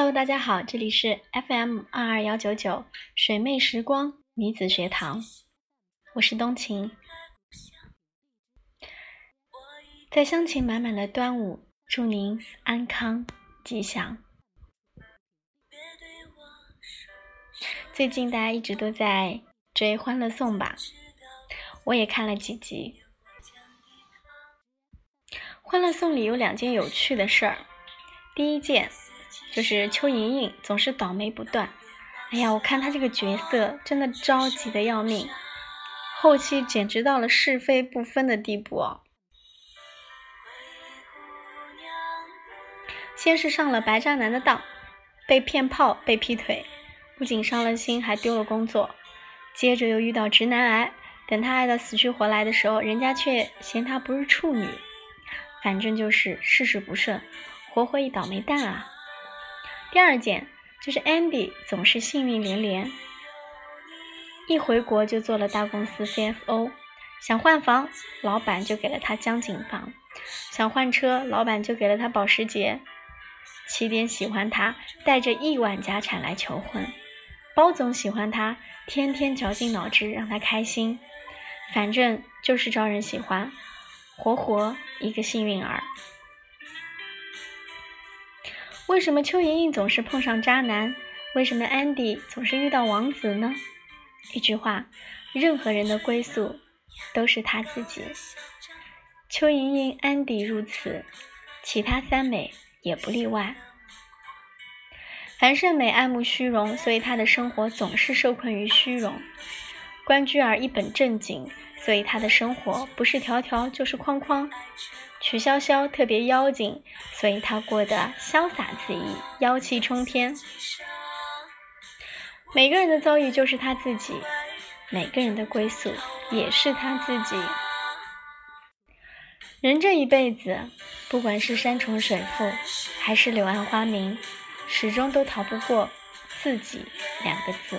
Hello，大家好，这里是 FM 二二幺九九水妹时光女子学堂，我是冬晴。在乡情满满的端午，祝您安康吉祥。最近大家一直都在追《欢乐颂》吧？我也看了几集。《欢乐颂》里有两件有趣的事儿。第一件就是邱莹莹总是倒霉不断。哎呀，我看她这个角色真的着急的要命，后期简直到了是非不分的地步哦。先是上了白渣男的当，被骗炮，被劈腿，不仅伤了心，还丢了工作。接着又遇到直男癌，等他爱到死去活来的时候，人家却嫌他不是处女。反正就是事事不顺，活活一倒霉蛋啊！第二件就是 Andy 总是幸运连连，一回国就做了大公司 CFO，想换房，老板就给了他江景房；想换车，老板就给了他保时捷。起点喜欢他，带着亿万家产来求婚；包总喜欢他，天天绞尽脑汁让他开心。反正就是招人喜欢。活活一个幸运儿。为什么邱莹莹总是碰上渣男？为什么安迪总是遇到王子呢？一句话，任何人的归宿都是他自己。邱莹莹、安迪如此，其他三美也不例外。樊胜美爱慕虚荣，所以她的生活总是受困于虚荣。关雎尔一本正经。所以他的生活不是条条就是框框。曲筱绡特别妖精，所以他过得潇洒恣意，妖气冲天。每个人的遭遇就是他自己，每个人的归宿也是他自己。人这一辈子，不管是山重水复，还是柳暗花明，始终都逃不过“自己”两个字。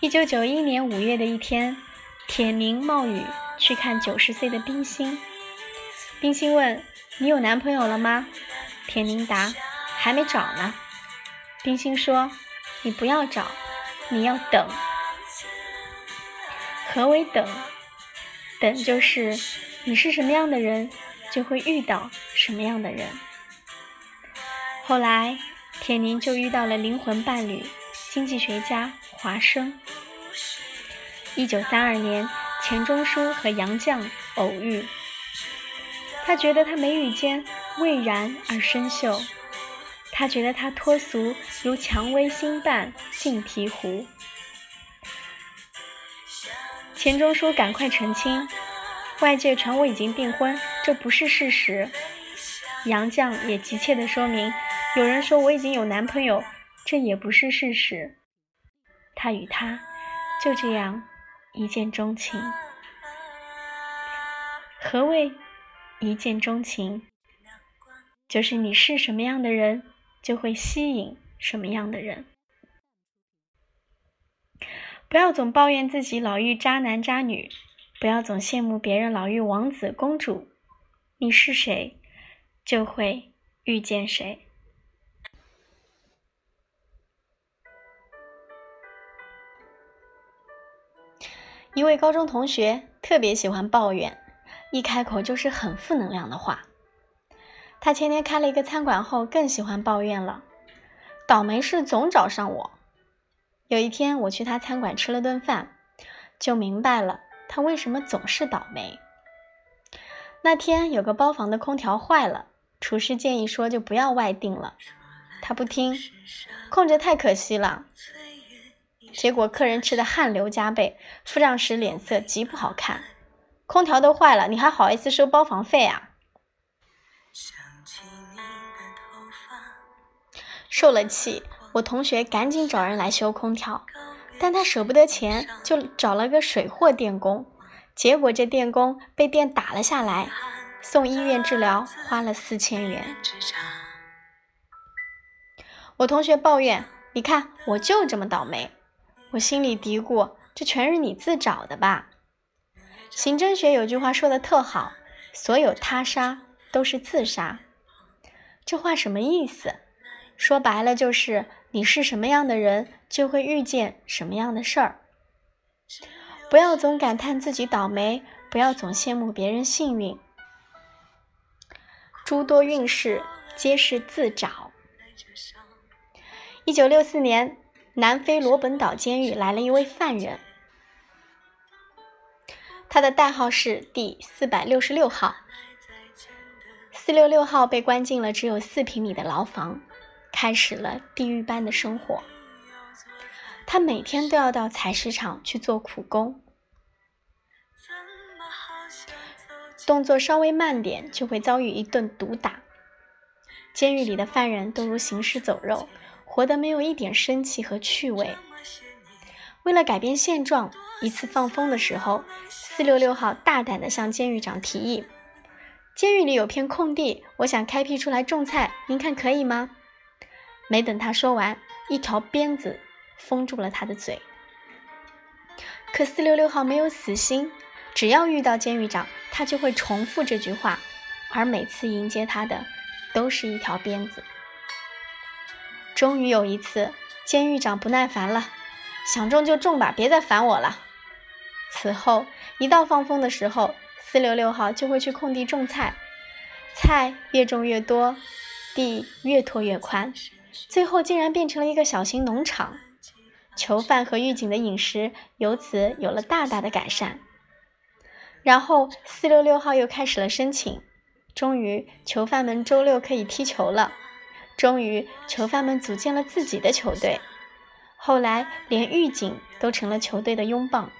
一九九一年五月的一天，铁凝冒雨去看九十岁的冰心。冰心问：“你有男朋友了吗？”铁凝答：“还没找呢。”冰心说：“你不要找，你要等。何为等？等就是你是什么样的人，就会遇到什么样的人。”后来，铁凝就遇到了灵魂伴侣。经济学家华生。一九三二年，钱钟书和杨绛偶遇，他觉得他眉宇间蔚然而生锈，他觉得他脱俗如蔷薇新瓣净醍醐。钱钟书赶快澄清，外界传我已经订婚，这不是事实。杨绛也急切地说明，有人说我已经有男朋友。这也不是事实，他与她就这样一见钟情。何谓一见钟情？就是你是什么样的人，就会吸引什么样的人。不要总抱怨自己老遇渣男渣女，不要总羡慕别人老遇王子公主。你是谁，就会遇见谁。一位高中同学特别喜欢抱怨，一开口就是很负能量的话。他前天开了一个餐馆后，更喜欢抱怨了，倒霉事总找上我。有一天我去他餐馆吃了顿饭，就明白了他为什么总是倒霉。那天有个包房的空调坏了，厨师建议说就不要外订了，他不听，空着太可惜了。结果客人吃的汗流浃背，付账时脸色极不好看。空调都坏了，你还好意思收包房费啊？受了气，我同学赶紧找人来修空调，但他舍不得钱，就找了个水货电工。结果这电工被电打了下来，送医院治疗，花了四千元。我同学抱怨：“你看，我就这么倒霉。”我心里嘀咕：“这全是你自找的吧？”刑侦学有句话说的特好：“所有他杀都是自杀。”这话什么意思？说白了就是你是什么样的人，就会遇见什么样的事儿。不要总感叹自己倒霉，不要总羡慕别人幸运。诸多运势皆是自找。一九六四年，南非罗本岛监狱来了一位犯人，他的代号是第四百六十六号。四六六号被关进了只有四平米的牢房，开始了地狱般的生活。他每天都要到采石场去做苦工，动作稍微慢点就会遭遇一顿毒打。监狱里的犯人都如行尸走肉，活得没有一点生气和趣味。为了改变现状，一次放风的时候，四六六号大胆地向监狱长提议。监狱里有片空地，我想开辟出来种菜，您看可以吗？没等他说完，一条鞭子封住了他的嘴。可四六六号没有死心，只要遇到监狱长，他就会重复这句话，而每次迎接他的都是一条鞭子。终于有一次，监狱长不耐烦了，想种就种吧，别再烦我了。此后，一到放风的时候，四六六号就会去空地种菜，菜越种越多，地越拖越宽，最后竟然变成了一个小型农场。囚犯和狱警的饮食由此有了大大的改善。然后四六六号又开始了申请，终于囚犯们周六可以踢球了，终于囚犯们组建了自己的球队，后来连狱警都成了球队的拥抱。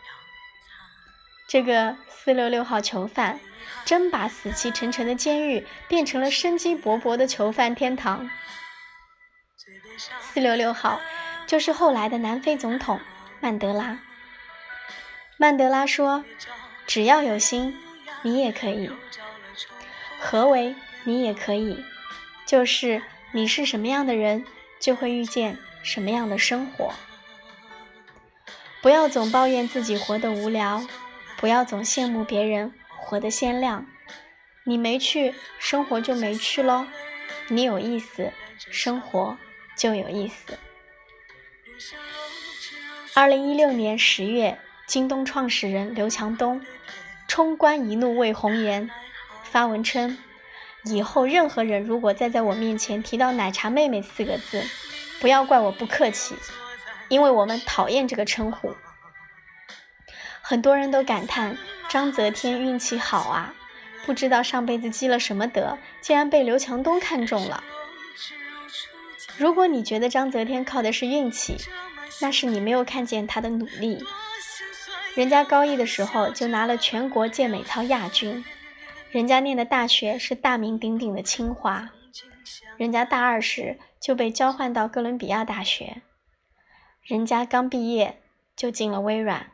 这个四六六号囚犯，真把死气沉沉的监狱变成了生机勃勃的囚犯天堂。四六六号就是后来的南非总统曼德拉。曼德拉说：“只要有心，你也可以。何为你也可以？就是你是什么样的人，就会遇见什么样的生活。不要总抱怨自己活得无聊。”不要总羡慕别人活得鲜亮，你没去，生活就没趣喽；你有意思，生活就有意思。二零一六年十月，京东创始人刘强东冲冠一怒为红颜，发文称：以后任何人如果再在我面前提到“奶茶妹妹”四个字，不要怪我不客气，因为我们讨厌这个称呼。很多人都感叹张泽天运气好啊，不知道上辈子积了什么德，竟然被刘强东看中了。如果你觉得张泽天靠的是运气，那是你没有看见他的努力。人家高一的时候就拿了全国健美操亚军，人家念的大学是大名鼎鼎的清华，人家大二时就被交换到哥伦比亚大学，人家刚毕业就进了微软。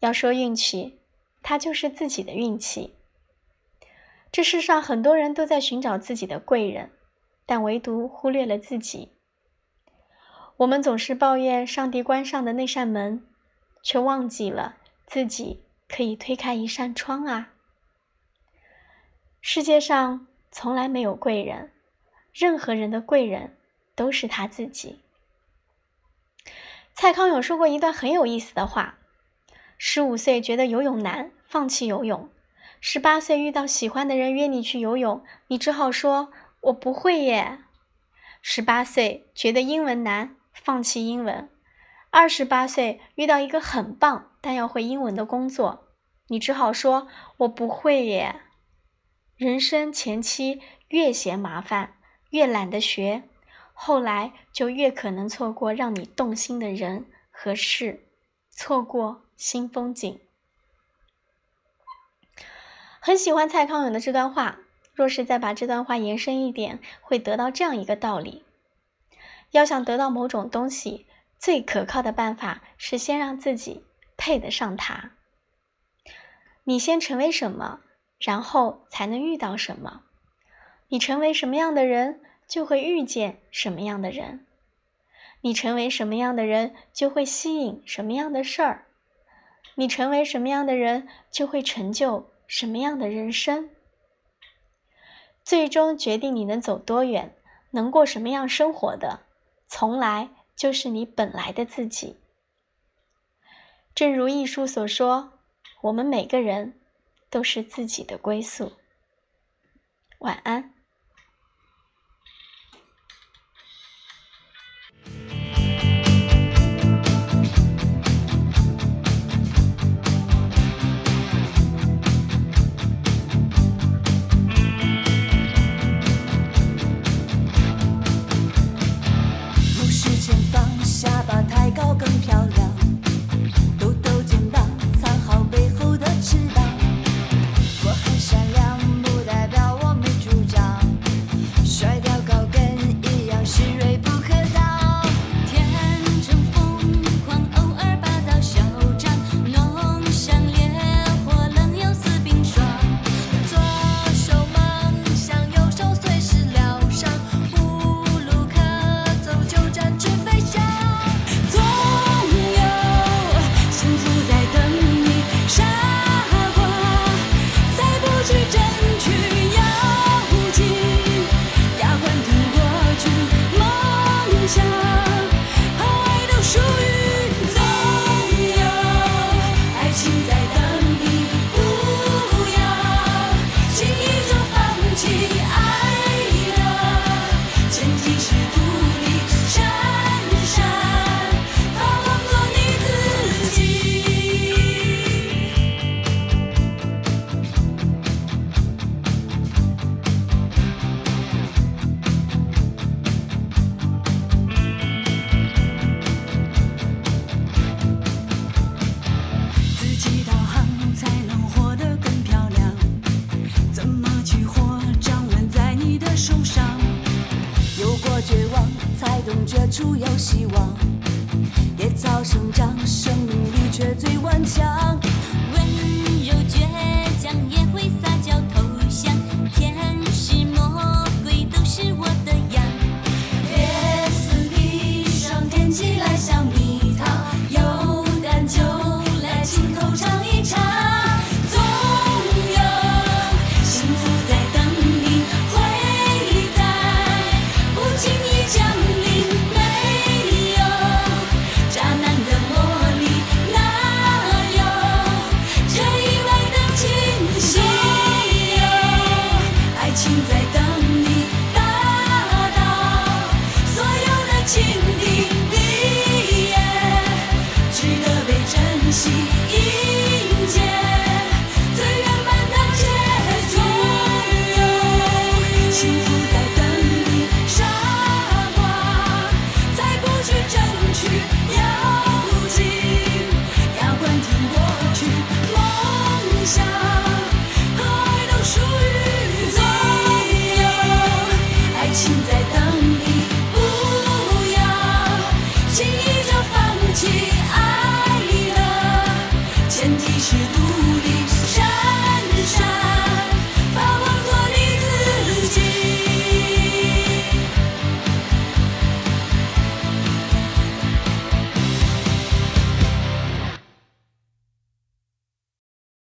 要说运气，他就是自己的运气。这世上很多人都在寻找自己的贵人，但唯独忽略了自己。我们总是抱怨上帝关上的那扇门，却忘记了自己可以推开一扇窗啊！世界上从来没有贵人，任何人的贵人都是他自己。蔡康永说过一段很有意思的话。十五岁觉得游泳难，放弃游泳；十八岁遇到喜欢的人约你去游泳，你只好说“我不会耶”。十八岁觉得英文难，放弃英文；二十八岁遇到一个很棒但要会英文的工作，你只好说“我不会耶”。人生前期越嫌麻烦，越懒得学，后来就越可能错过让你动心的人和事，错过。新风景，很喜欢蔡康永的这段话。若是再把这段话延伸一点，会得到这样一个道理：要想得到某种东西，最可靠的办法是先让自己配得上它。你先成为什么，然后才能遇到什么。你成为什么样的人就会遇见什么样的人。你成为什么样的人就会吸引什么样的事儿。你成为什么样的人就会成就什么样的人生。最终决定你能走多远能过什么样生活的从来就是你本来的自己。正如一书所说我们每个人都是自己的归宿。晚安。处有希望野草生长生命力却最顽强。Indeed.